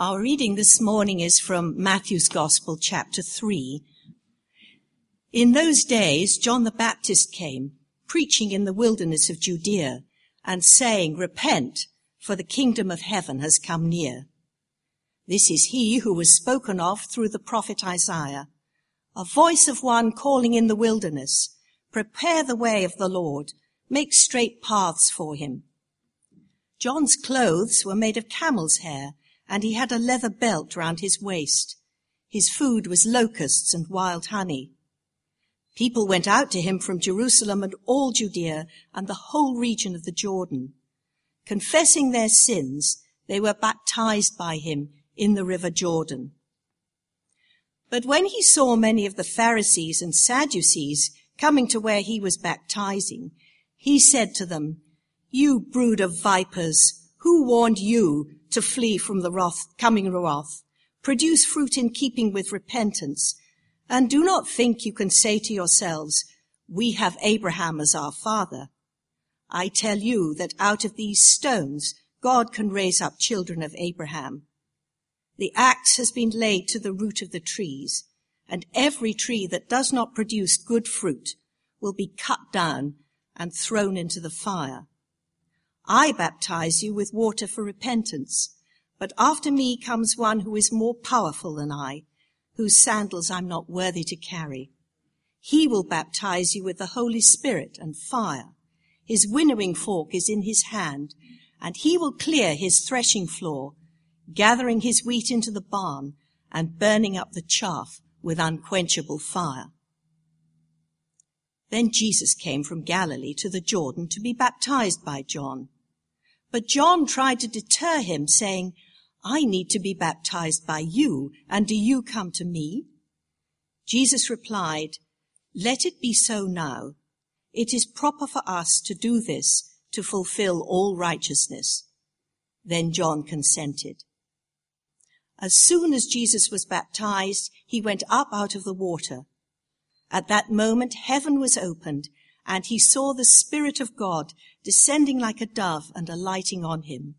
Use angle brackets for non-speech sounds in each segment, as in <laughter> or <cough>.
Our reading this morning is from Matthew's Gospel, chapter 3. In those days, John the Baptist came, preaching in the wilderness of Judea, and saying, Repent, for the kingdom of heaven has come near. This is he who was spoken of through the prophet Isaiah, a voice of one calling in the wilderness, Prepare the way of the Lord, make straight paths for him. John's clothes were made of camel's hair, and he had a leather belt round his waist. His food was locusts and wild honey. People went out to him from Jerusalem and all Judea and the whole region of the Jordan. Confessing their sins, they were baptized by him in the river Jordan. But when he saw many of the Pharisees and Sadducees coming to where he was baptizing, he said to them, You brood of vipers, who warned you to flee from the wrath, coming wrath. Produce fruit in keeping with repentance. And do not think you can say to yourselves, we have Abraham as our father. I tell you that out of these stones, God can raise up children of Abraham. The axe has been laid to the root of the trees, and every tree that does not produce good fruit will be cut down and thrown into the fire. I baptize you with water for repentance, but after me comes one who is more powerful than I, whose sandals I'm not worthy to carry. He will baptize you with the Holy Spirit and fire. His winnowing fork is in his hand, and he will clear his threshing floor, gathering his wheat into the barn and burning up the chaff with unquenchable fire. Then Jesus came from Galilee to the Jordan to be baptized by John. But John tried to deter him, saying, I need to be baptized by you, and do you come to me? Jesus replied, Let it be so now. It is proper for us to do this to fulfill all righteousness. Then John consented. As soon as Jesus was baptized, he went up out of the water. At that moment, heaven was opened and he saw the Spirit of God descending like a dove and alighting on him.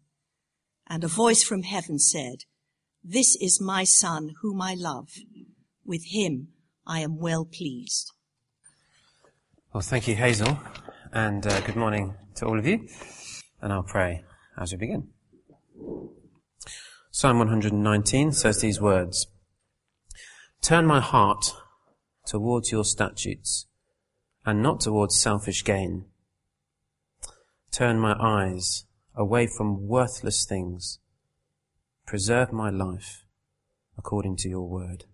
And a voice from heaven said, This is my Son whom I love. With him I am well pleased. Well, thank you, Hazel, and uh, good morning to all of you. And I'll pray as we begin. Psalm 119 says these words, Turn my heart towards your statutes and not towards selfish gain. Turn my eyes away from worthless things. Preserve my life according to your word.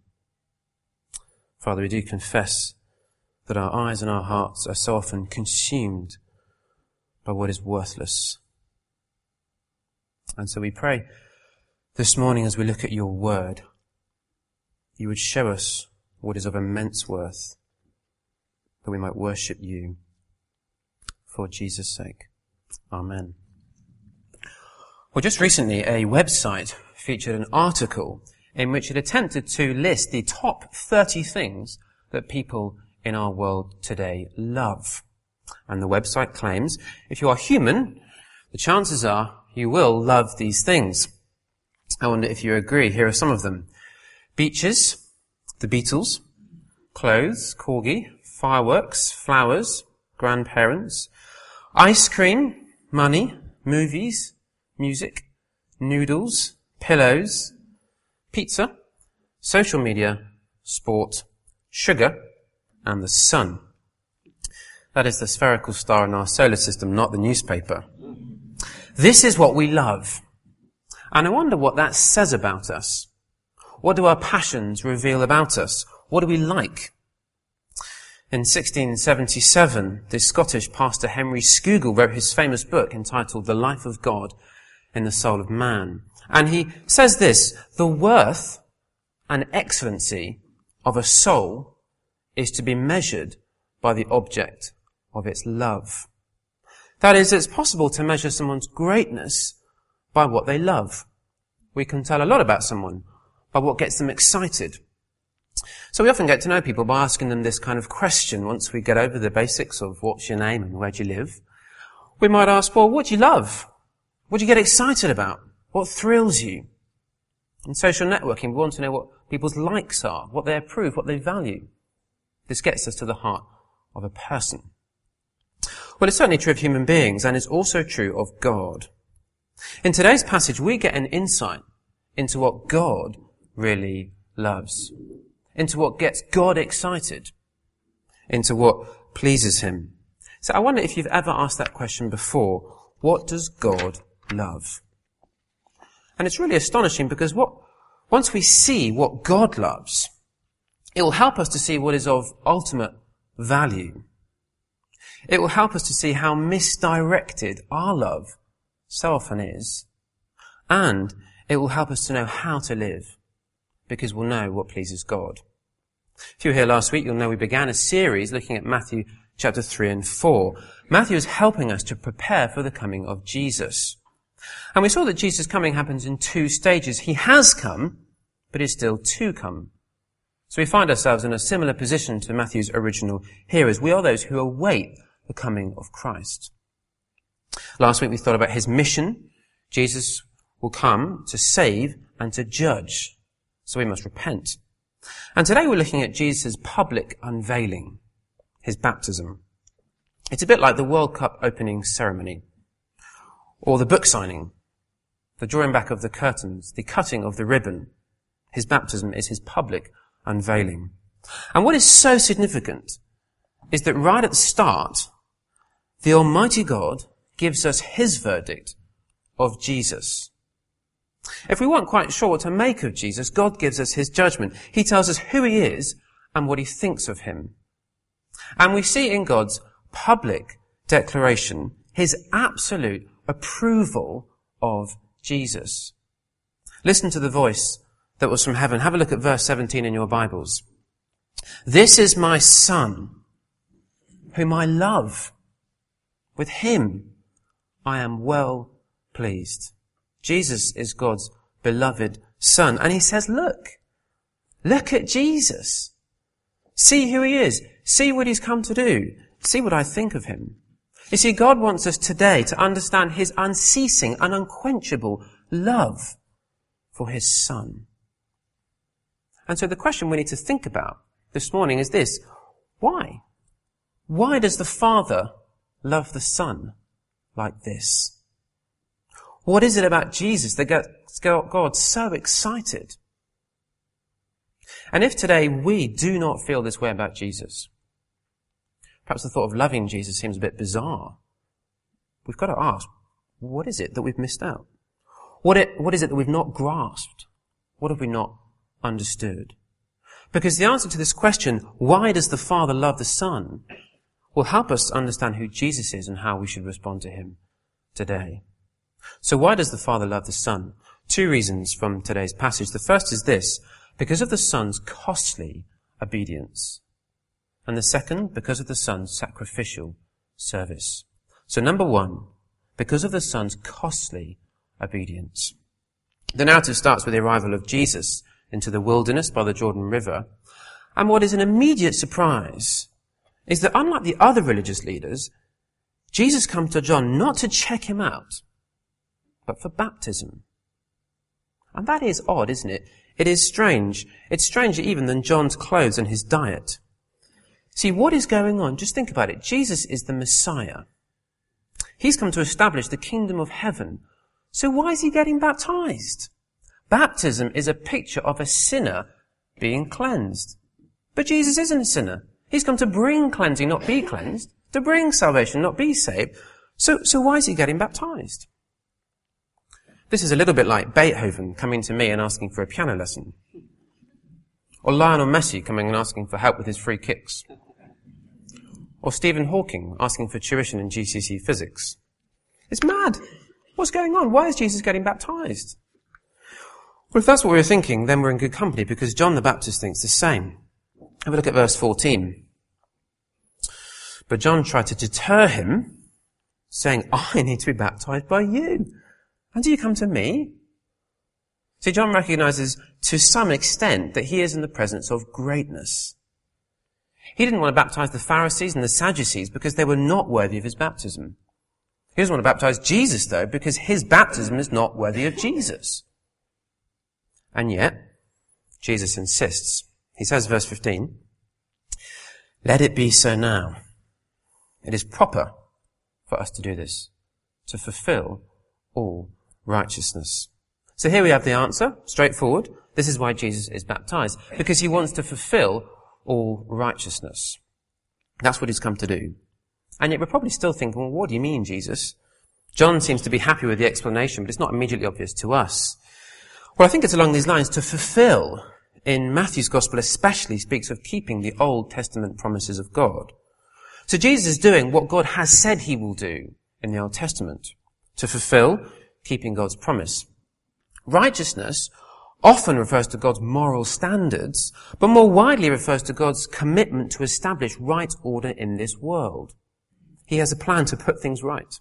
Father, we do confess that our eyes and our hearts are so often consumed by what is worthless. And so we pray this morning as we look at your word, you would show us what is of immense worth that we might worship you for Jesus' sake. Amen. Well, just recently, a website featured an article in which it attempted to list the top 30 things that people in our world today love. And the website claims if you are human, the chances are you will love these things. I wonder if you agree. Here are some of them. Beaches, the Beatles, clothes, corgi, fireworks, flowers, grandparents, ice cream, money, movies, music, noodles, pillows, pizza, social media, sport, sugar, and the sun. That is the spherical star in our solar system, not the newspaper. This is what we love. And I wonder what that says about us. What do our passions reveal about us? What do we like? In 1677, the Scottish pastor Henry Scougal wrote his famous book entitled The Life of God in the Soul of Man. And he says this, the worth and excellency of a soul is to be measured by the object of its love. That is, it's possible to measure someone's greatness by what they love. We can tell a lot about someone by what gets them excited so we often get to know people by asking them this kind of question once we get over the basics of what's your name and where do you live. We might ask, well, what do you love? What do you get excited about? What thrills you? In social networking, we want to know what people's likes are, what they approve, what they value. This gets us to the heart of a person. Well, it's certainly true of human beings, and it's also true of God. In today's passage, we get an insight into what God really loves, into what gets God excited, into what pleases Him. So I wonder if you've ever asked that question before. What does God love? And it's really astonishing because what, once we see what God loves, it will help us to see what is of ultimate value. It will help us to see how misdirected our love so often is. And it will help us to know how to live because we'll know what pleases God. If you were here last week, you'll know we began a series looking at Matthew chapter 3 and 4. Matthew is helping us to prepare for the coming of Jesus. And we saw that Jesus' coming happens in two stages. He has come, but is still to come. So we find ourselves in a similar position to Matthew's original hearers. We are those who await the coming of Christ. Last week we thought about his mission. Jesus will come to save and to judge. So we must repent. And today we're looking at Jesus' public unveiling, his baptism. It's a bit like the World Cup opening ceremony, or the book signing, the drawing back of the curtains, the cutting of the ribbon. His baptism is his public unveiling. And what is so significant is that right at the start, the Almighty God gives us his verdict of Jesus. If we weren't quite sure what to make of Jesus, God gives us his judgment. He tells us who he is and what he thinks of him. And we see in God's public declaration his absolute approval of Jesus. Listen to the voice that was from heaven. Have a look at verse 17 in your Bibles. This is my son, whom I love. With him I am well pleased. Jesus is God's beloved son. And he says, look, look at Jesus. See who he is. See what he's come to do. See what I think of him. You see, God wants us today to understand his unceasing and unquenchable love for his son. And so the question we need to think about this morning is this. Why? Why does the Father love the Son like this? What is it about Jesus that gets God so excited? And if today we do not feel this way about Jesus, perhaps the thought of loving Jesus seems a bit bizarre, we've got to ask, what is it that we've missed out? What, it, what is it that we've not grasped? What have we not understood? Because the answer to this question, why does the Father love the Son, will help us understand who Jesus is and how we should respond to Him today. So why does the Father love the Son? Two reasons from today's passage. The first is this, because of the Son's costly obedience. And the second, because of the Son's sacrificial service. So number one, because of the Son's costly obedience. The narrative starts with the arrival of Jesus into the wilderness by the Jordan River. And what is an immediate surprise is that unlike the other religious leaders, Jesus comes to John not to check him out, but for baptism. And that is odd, isn't it? It is strange. It's stranger even than John's clothes and his diet. See, what is going on? Just think about it. Jesus is the Messiah. He's come to establish the kingdom of heaven. So why is he getting baptized? Baptism is a picture of a sinner being cleansed. But Jesus isn't a sinner. He's come to bring cleansing, not be cleansed. To bring salvation, not be saved. So, so why is he getting baptized? This is a little bit like Beethoven coming to me and asking for a piano lesson. Or Lionel Messi coming and asking for help with his free kicks. Or Stephen Hawking asking for tuition in GCSE physics. It's mad. What's going on? Why is Jesus getting baptized? Well, if that's what we are thinking, then we're in good company because John the Baptist thinks the same. Have a look at verse 14. But John tried to deter him, saying, I need to be baptized by you. And do you come to me? See, John recognizes to some extent that he is in the presence of greatness. He didn't want to baptize the Pharisees and the Sadducees because they were not worthy of his baptism. He doesn't want to baptize Jesus though because his baptism is not worthy of Jesus. And yet, Jesus insists. He says, verse 15, let it be so now. It is proper for us to do this, to fulfill all righteousness. So here we have the answer, straightforward. This is why Jesus is baptized, because he wants to fulfill all righteousness. That's what he's come to do. And yet we're probably still thinking, well, what do you mean, Jesus? John seems to be happy with the explanation, but it's not immediately obvious to us. Well, I think it's along these lines to fulfill in Matthew's gospel especially speaks of keeping the Old Testament promises of God. So Jesus is doing what God has said he will do in the Old Testament to fulfill keeping God's promise. Righteousness often refers to God's moral standards, but more widely refers to God's commitment to establish right order in this world. He has a plan to put things right,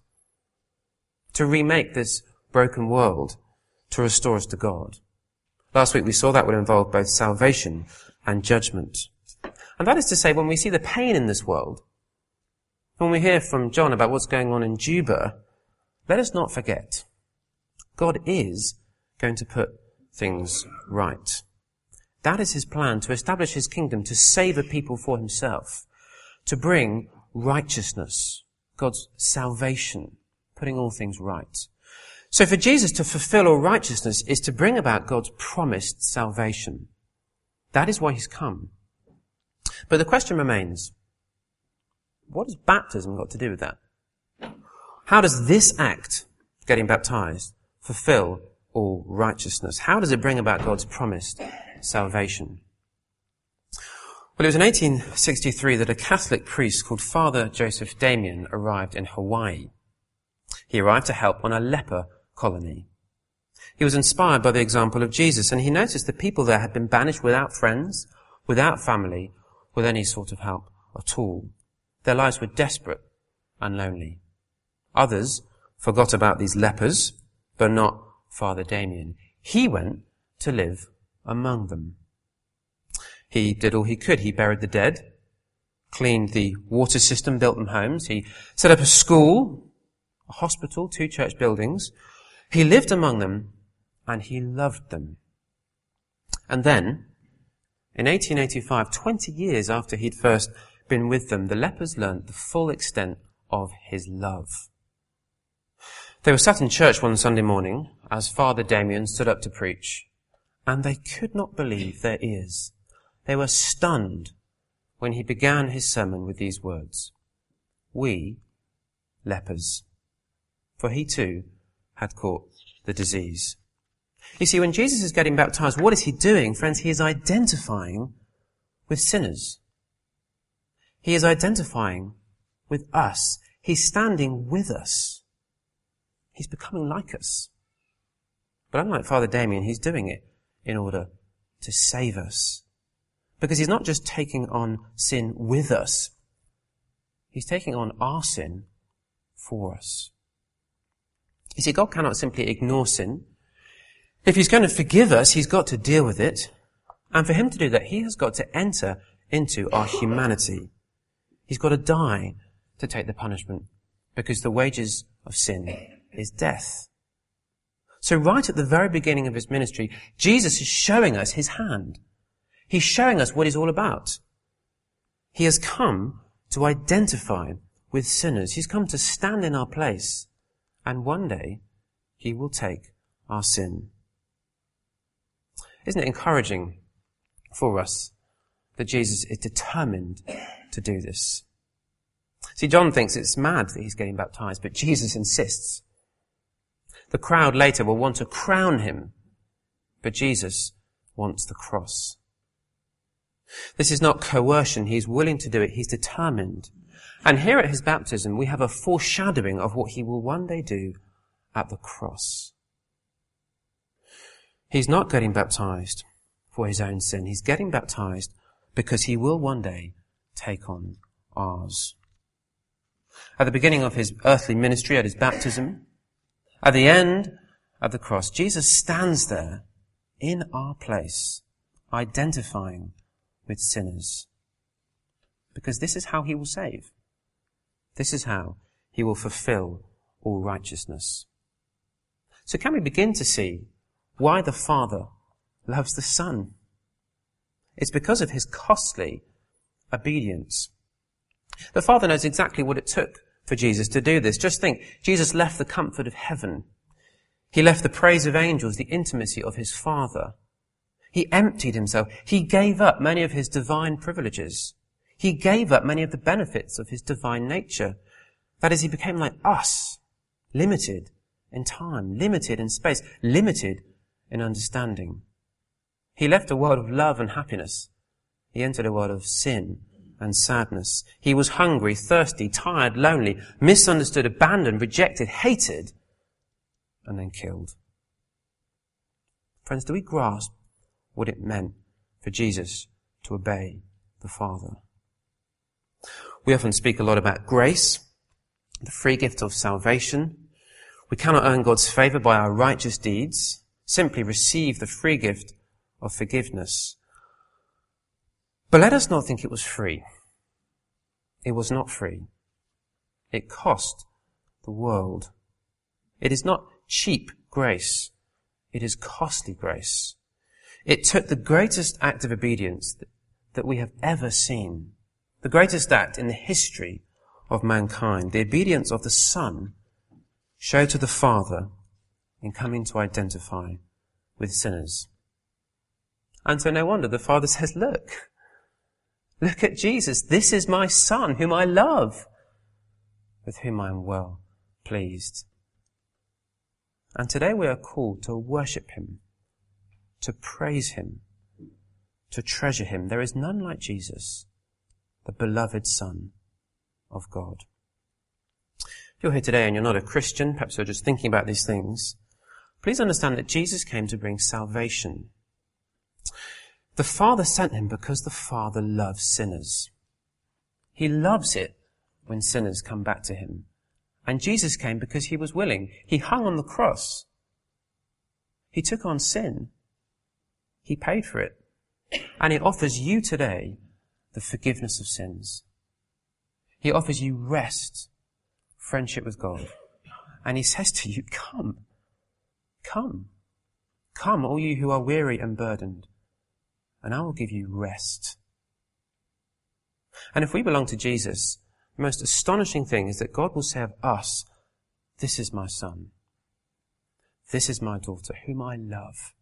to remake this broken world, to restore us to God. Last week we saw that would involve both salvation and judgment. And that is to say, when we see the pain in this world, when we hear from John about what's going on in Juba, let us not forget, God is going to put things right. That is his plan to establish his kingdom, to save a people for himself, to bring righteousness, God's salvation, putting all things right. So for Jesus to fulfill all righteousness is to bring about God's promised salvation. That is why he's come. But the question remains, what has baptism got to do with that? How does this act, getting baptized, fulfill all righteousness? How does it bring about God's promised salvation? Well, it was in 1863 that a Catholic priest called Father Joseph Damien arrived in Hawaii. He arrived to help on a leper colony. He was inspired by the example of Jesus, and he noticed the people there had been banished without friends, without family, with any sort of help at all. Their lives were desperate and lonely. Others forgot about these lepers, but not Father Damien. He went to live among them. He did all he could. He buried the dead, cleaned the water system, built them homes. He set up a school, a hospital, two church buildings. He lived among them and he loved them. And then, in 1885, 20 years after he'd first been with them, the lepers learnt the full extent of his love. They were sat in church one Sunday morning as Father Damien stood up to preach, and they could not believe their ears. They were stunned when he began his sermon with these words, We, lepers. For he too had caught the disease. You see, when Jesus is getting baptized, what is he doing? Friends, he is identifying with sinners. He is identifying with us. He's standing with us. He's becoming like us. But unlike Father Damien, he's doing it in order to save us. Because he's not just taking on sin with us. He's taking on our sin for us. You see, God cannot simply ignore sin. If he's going to forgive us, he's got to deal with it. And for him to do that, he has got to enter into our humanity. He's got to die to take the punishment because the wages of sin is death. So right at the very beginning of his ministry, Jesus is showing us his hand. He's showing us what he's all about. He has come to identify with sinners. He's come to stand in our place. And one day, he will take our sin. Isn't it encouraging for us that Jesus is determined to do this? See, John thinks it's mad that he's getting baptized, but Jesus insists. The crowd later will want to crown him, but Jesus wants the cross. This is not coercion. He's willing to do it. He's determined. And here at his baptism, we have a foreshadowing of what he will one day do at the cross. He's not getting baptized for his own sin. He's getting baptized because he will one day take on ours. At the beginning of his earthly ministry, at his baptism, at the end of the cross, Jesus stands there in our place, identifying with sinners. Because this is how he will save. This is how he will fulfill all righteousness. So can we begin to see why the Father loves the Son. It's because of his costly obedience. The Father knows exactly what it took for Jesus to do this. Just think, Jesus left the comfort of heaven. He left the praise of angels, the intimacy of his Father. He emptied himself. He gave up many of his divine privileges. He gave up many of the benefits of his divine nature. That is, he became like us, limited in time, limited in space, limited in understanding. He left a world of love and happiness. He entered a world of sin and sadness. He was hungry, thirsty, tired, lonely, misunderstood, abandoned, rejected, hated, and then killed. Friends, do we grasp what it meant for Jesus to obey the Father? We often speak a lot about grace, the free gift of salvation. We cannot earn God's favor by our righteous deeds, simply receive the free gift of forgiveness. But let us not think it was free. It was not free. It cost the world. It is not cheap grace. It is costly grace. It took the greatest act of obedience that we have ever seen, the greatest act in the history of mankind, the obedience of the Son, showed to the Father in coming to identify with sinners. And so no wonder the Father <laughs> says, look, look at Jesus. This is my Son whom I love, with whom I am well pleased. And today we are called to worship Him, to praise Him, to treasure Him. There is none like Jesus, the beloved Son of God. If you're here today and you're not a Christian, perhaps you're just thinking about these things, please understand that Jesus came to bring salvation the Father sent him because the Father loves sinners. He loves it when sinners come back to him. And Jesus came because he was willing. He hung on the cross. He took on sin. He paid for it. And he offers you today the forgiveness of sins. He offers you rest, friendship with God. And he says to you, come, come, come, all you who are weary and burdened and I will give you rest. And if we belong to Jesus, the most astonishing thing is that God will say of us, this is my son. This is my daughter, whom I love,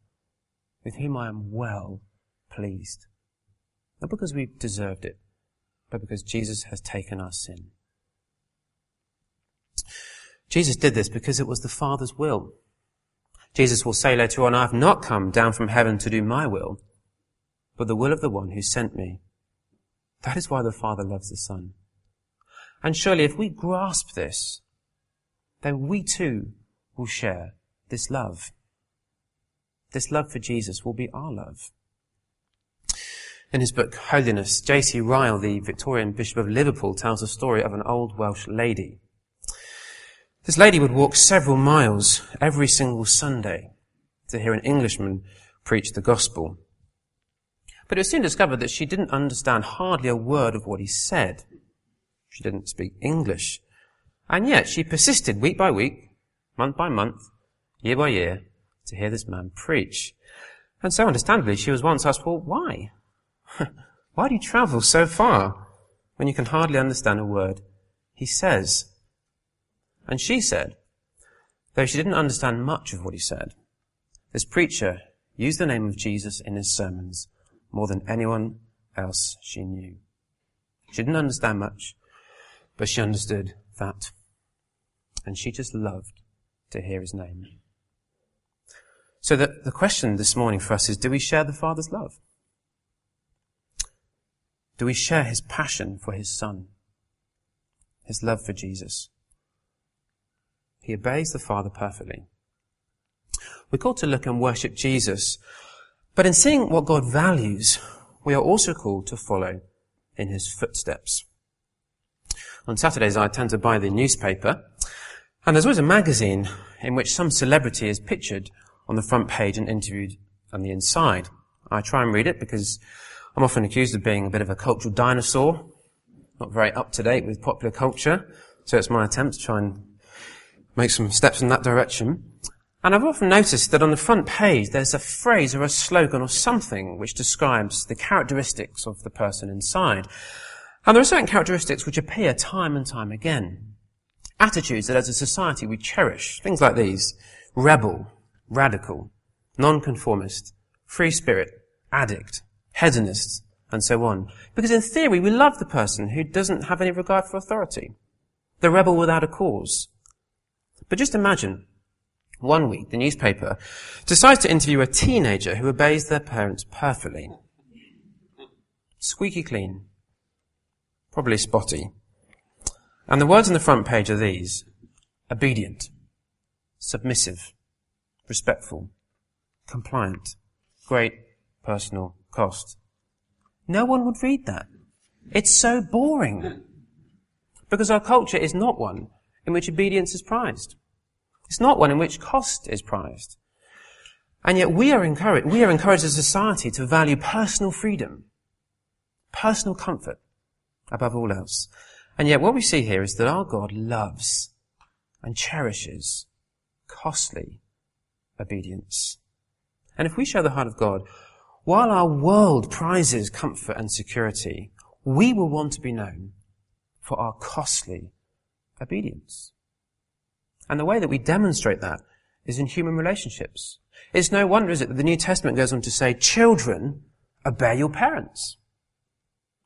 with whom I am well pleased. Not because we've deserved it, but because Jesus has taken our sin. Jesus did this because it was the Father's will. Jesus will say later on, I have not come down from heaven to do my will, but the will of the one who sent me. That is why the Father loves the Son. And surely if we grasp this, then we too will share this love. This love for Jesus will be our love. In his book Holiness, J.C. Ryle, the Victorian Bishop of Liverpool, tells the story of an old Welsh lady. This lady would walk several miles every single Sunday to hear an Englishman preach the gospel. But it was soon discovered that she didn't understand hardly a word of what he said. She didn't speak English. And yet she persisted week by week, month by month, year by year, to hear this man preach. And so understandably, she was once asked, well, why? <laughs> why do you travel so far when you can hardly understand a word he says? And she said, though she didn't understand much of what he said, this preacher used the name of Jesus in his sermons more than anyone else she knew. She didn't understand much, but she understood that. And she just loved to hear his name. So the, the question this morning for us is, do we share the Father's love? Do we share his passion for his Son? His love for Jesus? He obeys the Father perfectly. We're called to look and worship Jesus but in seeing what God values, we are also called to follow in his footsteps. On Saturdays, I tend to buy the newspaper, and there's always a magazine in which some celebrity is pictured on the front page and interviewed on the inside. I try and read it because I'm often accused of being a bit of a cultural dinosaur, not very up to date with popular culture, so it's my attempt to try and make some steps in that direction. And I've often noticed that on the front page there's a phrase or a slogan or something which describes the characteristics of the person inside. And there are certain characteristics which appear time and time again. Attitudes that as a society we cherish. Things like these. Rebel, radical, nonconformist, free spirit, addict, hedonist, and so on. Because in theory we love the person who doesn't have any regard for authority. The rebel without a cause. But just imagine one week, the newspaper decides to interview a teenager who obeys their parents perfectly. Squeaky clean. Probably spotty. And the words on the front page are these. Obedient. Submissive. Respectful. Compliant. Great personal cost. No one would read that. It's so boring. Because our culture is not one in which obedience is prized. It's not one in which cost is prized. And yet we are encouraged, we are encouraged as a society to value personal freedom, personal comfort above all else. And yet what we see here is that our God loves and cherishes costly obedience. And if we show the heart of God, while our world prizes comfort and security, we will want to be known for our costly obedience. And the way that we demonstrate that is in human relationships. It's no wonder, is it, that the New Testament goes on to say, children, obey your parents.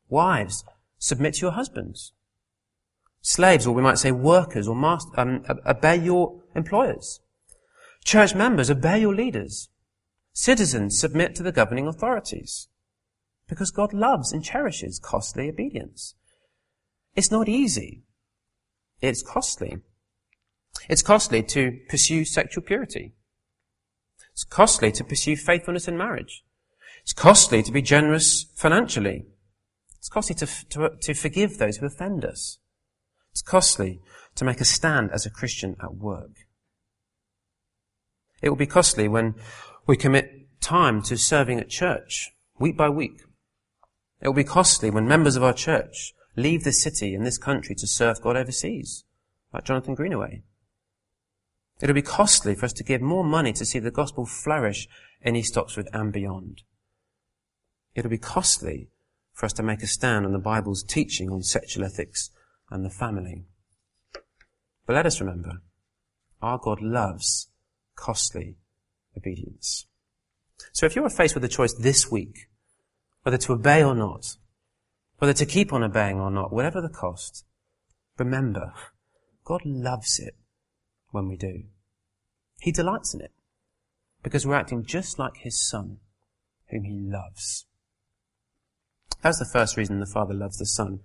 Wives, submit to your husbands. Slaves, or we might say workers or master, um, obey your employers. Church members, obey your leaders. Citizens, submit to the governing authorities. Because God loves and cherishes costly obedience. It's not easy. It's costly. It's costly to pursue sexual purity. It's costly to pursue faithfulness in marriage. It's costly to be generous financially. It's costly to, to, to forgive those who offend us. It's costly to make a stand as a Christian at work. It will be costly when we commit time to serving at church, week by week. It will be costly when members of our church leave this city and this country to serve God overseas, like Jonathan Greenaway. It'll be costly for us to give more money to see the gospel flourish in East Oxford and beyond. It'll be costly for us to make a stand on the Bible's teaching on sexual ethics and the family. But let us remember, our God loves costly obedience. So if you're faced with a choice this week, whether to obey or not, whether to keep on obeying or not, whatever the cost, remember, God loves it when we do. He delights in it because we're acting just like his son whom he loves. That's the first reason the Father loves the Son,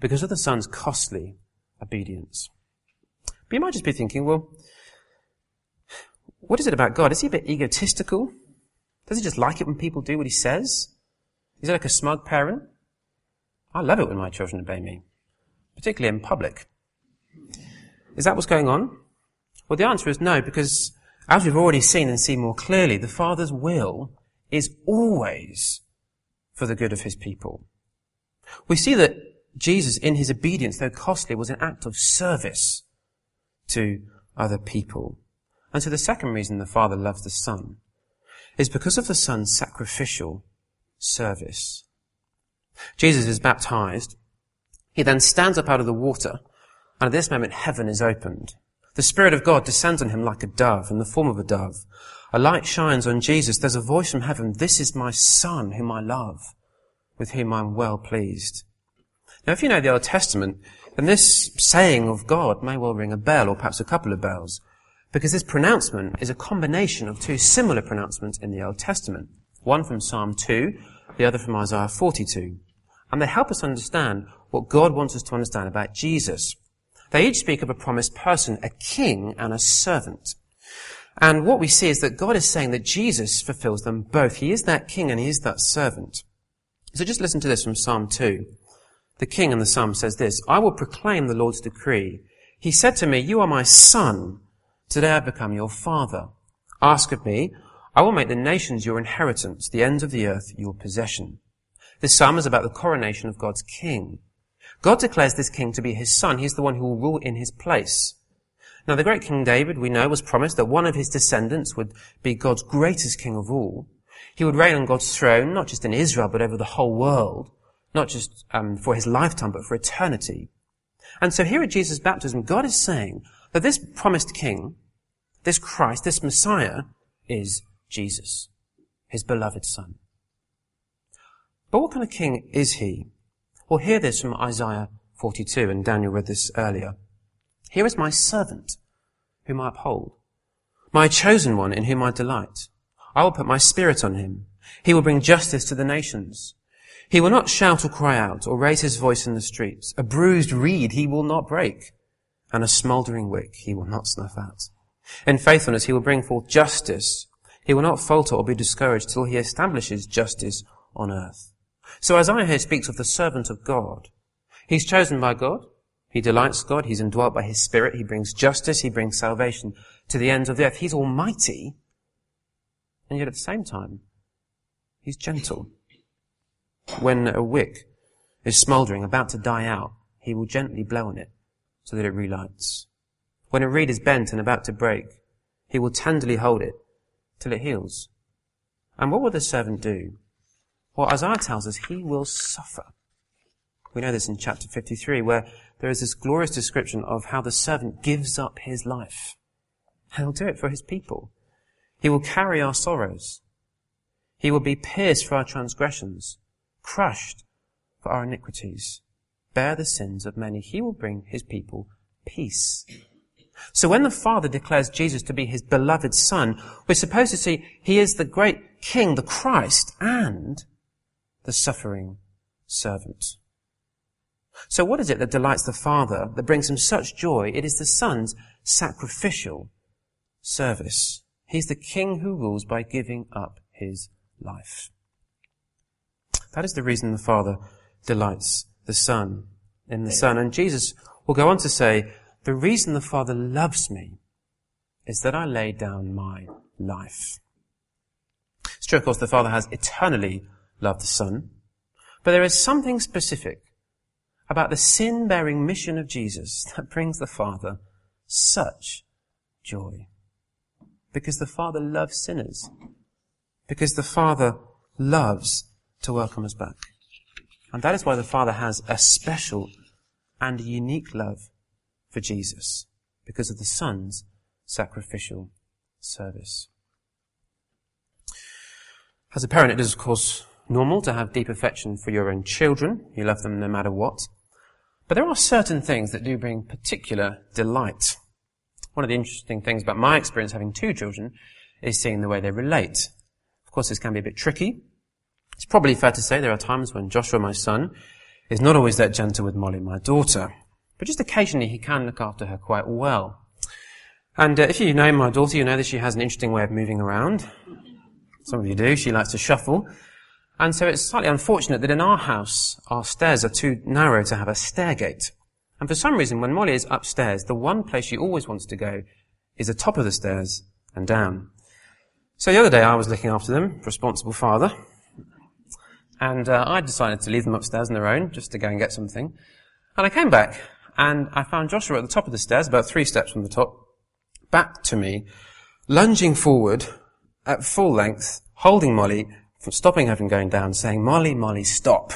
because of the Son's costly obedience. But you might just be thinking, well, what is it about God? Is he a bit egotistical? Does he just like it when people do what he says? Is he like a smug parent? I love it when my children obey me, particularly in public. Is that what's going on? Well, the answer is no, because as we've already seen and see more clearly, the Father's will is always for the good of his people. We see that Jesus, in his obedience, though costly, was an act of service to other people. And so the second reason the Father loves the Son is because of the Son's sacrificial service. Jesus is baptized. He then stands up out of the water, and at this moment heaven is opened. The Spirit of God descends on him like a dove, in the form of a dove. A light shines on Jesus. There's a voice from heaven. This is my Son, whom I love, with whom I'm well pleased. Now, if you know the Old Testament, then this saying of God may well ring a bell, or perhaps a couple of bells, because this pronouncement is a combination of two similar pronouncements in the Old Testament. One from Psalm 2, the other from Isaiah 42. And they help us understand what God wants us to understand about Jesus. They each speak of a promised person, a king and a servant. And what we see is that God is saying that Jesus fulfills them both. He is that king and he is that servant. So just listen to this from Psalm 2. The king in the psalm says this, I will proclaim the Lord's decree. He said to me, you are my son. Today I become your father. Ask of me, I will make the nations your inheritance, the ends of the earth your possession. This psalm is about the coronation of God's king. God declares this king to be his son. He's the one who will rule in his place. Now the great King David, we know, was promised that one of his descendants would be God's greatest king of all. He would reign on God's throne, not just in Israel, but over the whole world. Not just um, for his lifetime, but for eternity. And so here at Jesus' baptism, God is saying that this promised king, this Christ, this Messiah, is Jesus, his beloved son. But what kind of king is he? Well, hear this from Isaiah 42, and Daniel read this earlier. Here is my servant, whom I uphold, my chosen one in whom I delight. I will put my spirit on him. He will bring justice to the nations. He will not shout or cry out or raise his voice in the streets. A bruised reed he will not break, and a smouldering wick he will not snuff out. In faithfulness he will bring forth justice. He will not falter or be discouraged till he establishes justice on earth. So as Isaiah here speaks of the servant of God. He's chosen by God. He delights God. He's indwelt by his spirit. He brings justice. He brings salvation to the ends of the earth. He's almighty. And yet at the same time, he's gentle. When a wick is smouldering, about to die out, he will gently blow on it so that it relights. When a reed is bent and about to break, he will tenderly hold it till it heals. And what will the servant do? Well, Isaiah tells us he will suffer. We know this in chapter 53 where there is this glorious description of how the servant gives up his life. He'll do it for his people. He will carry our sorrows. He will be pierced for our transgressions, crushed for our iniquities, bear the sins of many. He will bring his people peace. So when the Father declares Jesus to be his beloved Son, we're supposed to see he is the great King, the Christ, and the suffering servant. So what is it that delights the Father, that brings him such joy? It is the Son's sacrificial service. He's the King who rules by giving up his life. That is the reason the Father delights the Son in the Son. And Jesus will go on to say, the reason the Father loves me is that I lay down my life. It's true, of course, the Father has eternally loved the Son, but there is something specific about the sin-bearing mission of Jesus <laughs> that brings the Father such joy. Because the Father loves sinners. Because the Father loves to welcome us back. And that is why the Father has a special and unique love for Jesus. Because of the Son's sacrificial service. As a parent, it is of course normal to have deep affection for your own children. You love them no matter what. But there are certain things that do bring particular delight. One of the interesting things about my experience having two children is seeing the way they relate. Of course, this can be a bit tricky. It's probably fair to say there are times when Joshua, my son, is not always that gentle with Molly, my daughter. But just occasionally he can look after her quite well. And uh, if you know my daughter, you know that she has an interesting way of moving around. Some of you do. She likes to shuffle. And so it's slightly unfortunate that in our house, our stairs are too narrow to have a stair gate. And for some reason, when Molly is upstairs, the one place she always wants to go is the top of the stairs and down. So the other day I was looking after them, responsible father, and uh, I decided to leave them upstairs on their own, just to go and get something. And I came back, and I found Joshua at the top of the stairs, about three steps from the top, back to me, lunging forward at full length, holding Molly, from stopping her from going down, saying, Molly, Molly, stop.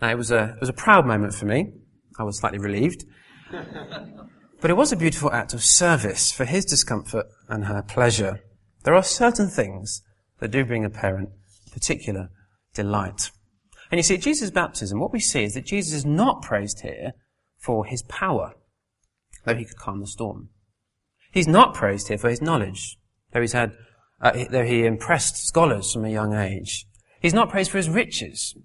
Now, it was a, it was a proud moment for me. I was slightly relieved. <laughs> but it was a beautiful act of service for his discomfort and her pleasure. There are certain things that do bring a parent particular delight. And you see, at Jesus' baptism, what we see is that Jesus is not praised here for his power, though he could calm the storm. He's not praised here for his knowledge, though he's had uh, though he impressed scholars from a young age. He's not praised for his riches,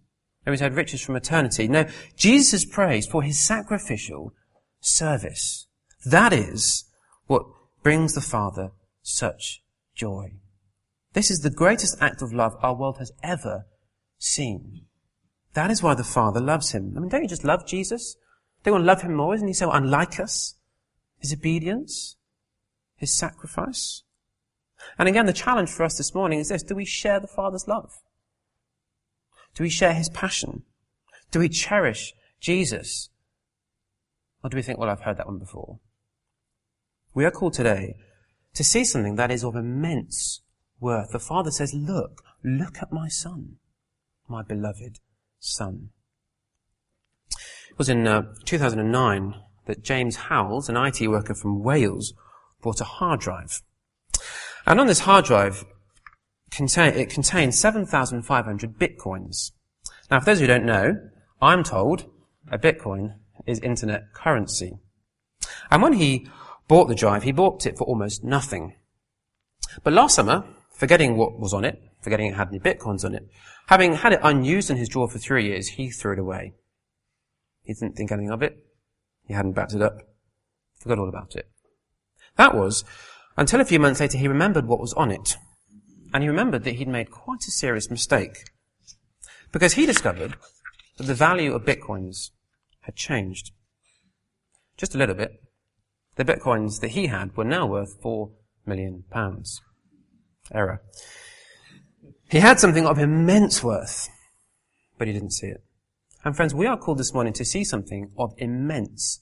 though he's had riches from eternity. No, Jesus is praised for his sacrificial service. That is what brings the Father such joy. This is the greatest act of love our world has ever seen. That is why the Father loves him. I mean, don't you just love Jesus? Don't you want to love him more? Isn't he so unlike us? His obedience? His sacrifice? And again, the challenge for us this morning is this. Do we share the Father's love? Do we share His passion? Do we cherish Jesus? Or do we think, well, I've heard that one before. We are called today to see something that is of immense worth. The Father says, look, look at my son, my beloved son. It was in uh, 2009 that James Howells, an IT worker from Wales, bought a hard drive. And on this hard drive, contain, it contained 7,500 bitcoins. Now, for those who don't know, I'm told a bitcoin is internet currency. And when he bought the drive, he bought it for almost nothing. But last summer, forgetting what was on it, forgetting it had any bitcoins on it, having had it unused in his drawer for three years, he threw it away. He didn't think anything of it. He hadn't backed it up. Forgot all about it. That was until a few months later he remembered what was on it. And he remembered that he'd made quite a serious mistake. Because he discovered that the value of bitcoins had changed. Just a little bit. The bitcoins that he had were now worth four million pounds. Error. He had something of immense worth, but he didn't see it. And friends, we are called this morning to see something of immense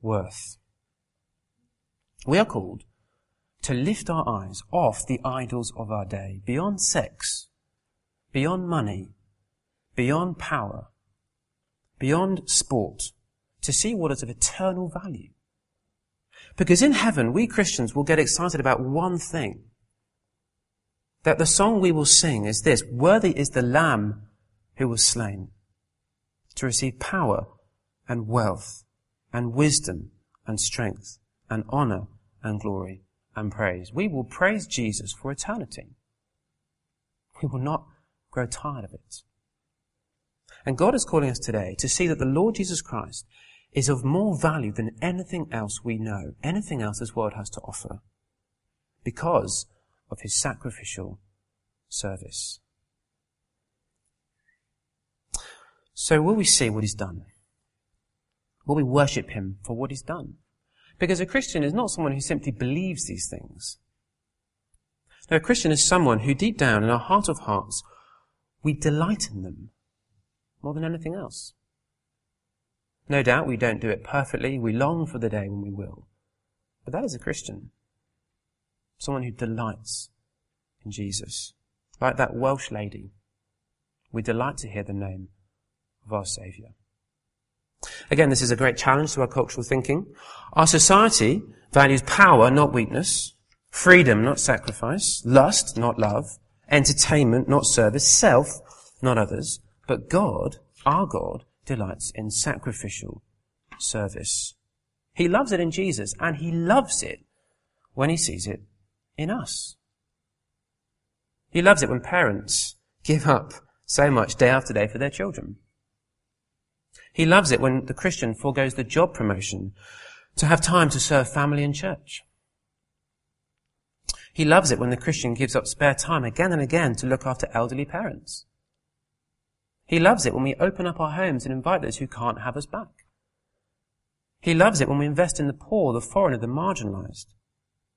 worth. We are called to lift our eyes off the idols of our day, beyond sex, beyond money, beyond power, beyond sport, to see what is of eternal value. Because in heaven, we Christians will get excited about one thing. That the song we will sing is this, worthy is the Lamb who was slain to receive power and wealth and wisdom and strength and honor and glory and praise. We will praise Jesus for eternity. We will not grow tired of it. And God is calling us today to see that the Lord Jesus Christ is of more value than anything else we know, anything else this world has to offer, because of his sacrificial service. So will we see what he's done? Will we worship him for what he's done? Because a Christian is not someone who simply believes these things. No, a Christian is someone who deep down in our heart of hearts, we delight in them more than anything else. No doubt we don't do it perfectly. We long for the day when we will. But that is a Christian. Someone who delights in Jesus. Like that Welsh lady. We delight to hear the name of our Saviour. Again, this is a great challenge to our cultural thinking. Our society values power, not weakness, freedom, not sacrifice, lust, not love, entertainment, not service, self, not others. But God, our God, delights in sacrificial service. He loves it in Jesus, and He loves it when He sees it in us. He loves it when parents give up so much day after day for their children. He loves it when the Christian foregoes the job promotion to have time to serve family and church. He loves it when the Christian gives up spare time again and again to look after elderly parents. He loves it when we open up our homes and invite those who can't have us back. He loves it when we invest in the poor, the foreigner, the marginalized.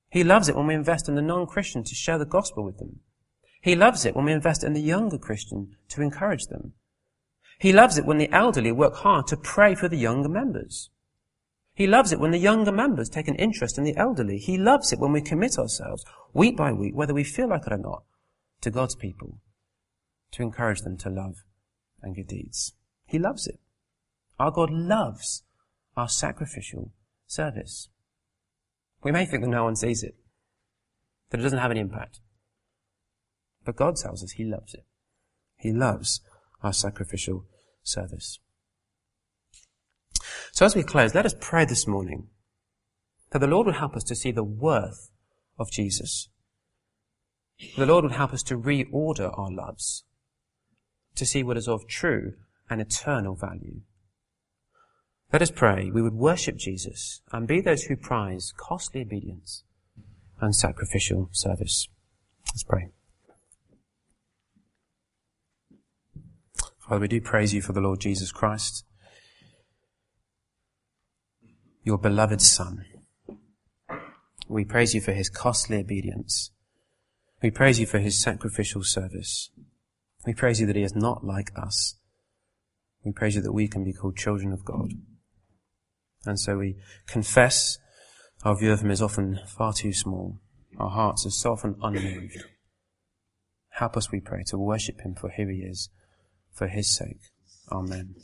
He loves it when we invest in the non-Christian to share the gospel with them. He loves it when we invest in the younger Christian to encourage them. He loves it when the elderly work hard to pray for the younger members. He loves it when the younger members take an interest in the elderly. He loves it when we commit ourselves, week by week, whether we feel like it or not, to God's people, to encourage them to love and good deeds. He loves it. Our God loves our sacrificial service. We may think that no one sees it, that it doesn't have any impact. But God tells us He loves it. He loves our sacrificial service. So as we close, let us pray this morning that the Lord would help us to see the worth of Jesus. The Lord would help us to reorder our loves, to see what is of true and eternal value. Let us pray we would worship Jesus and be those who prize costly obedience and sacrificial service. Let's pray. Father, we do praise you for the Lord Jesus Christ, your beloved Son. We praise you for his costly obedience. We praise you for his sacrificial service. We praise you that he is not like us. We praise you that we can be called children of God. And so we confess Our view of him is often far too small. Our hearts are so often unmoved. Help us, we pray, to worship him for who he is, for his sake. Amen.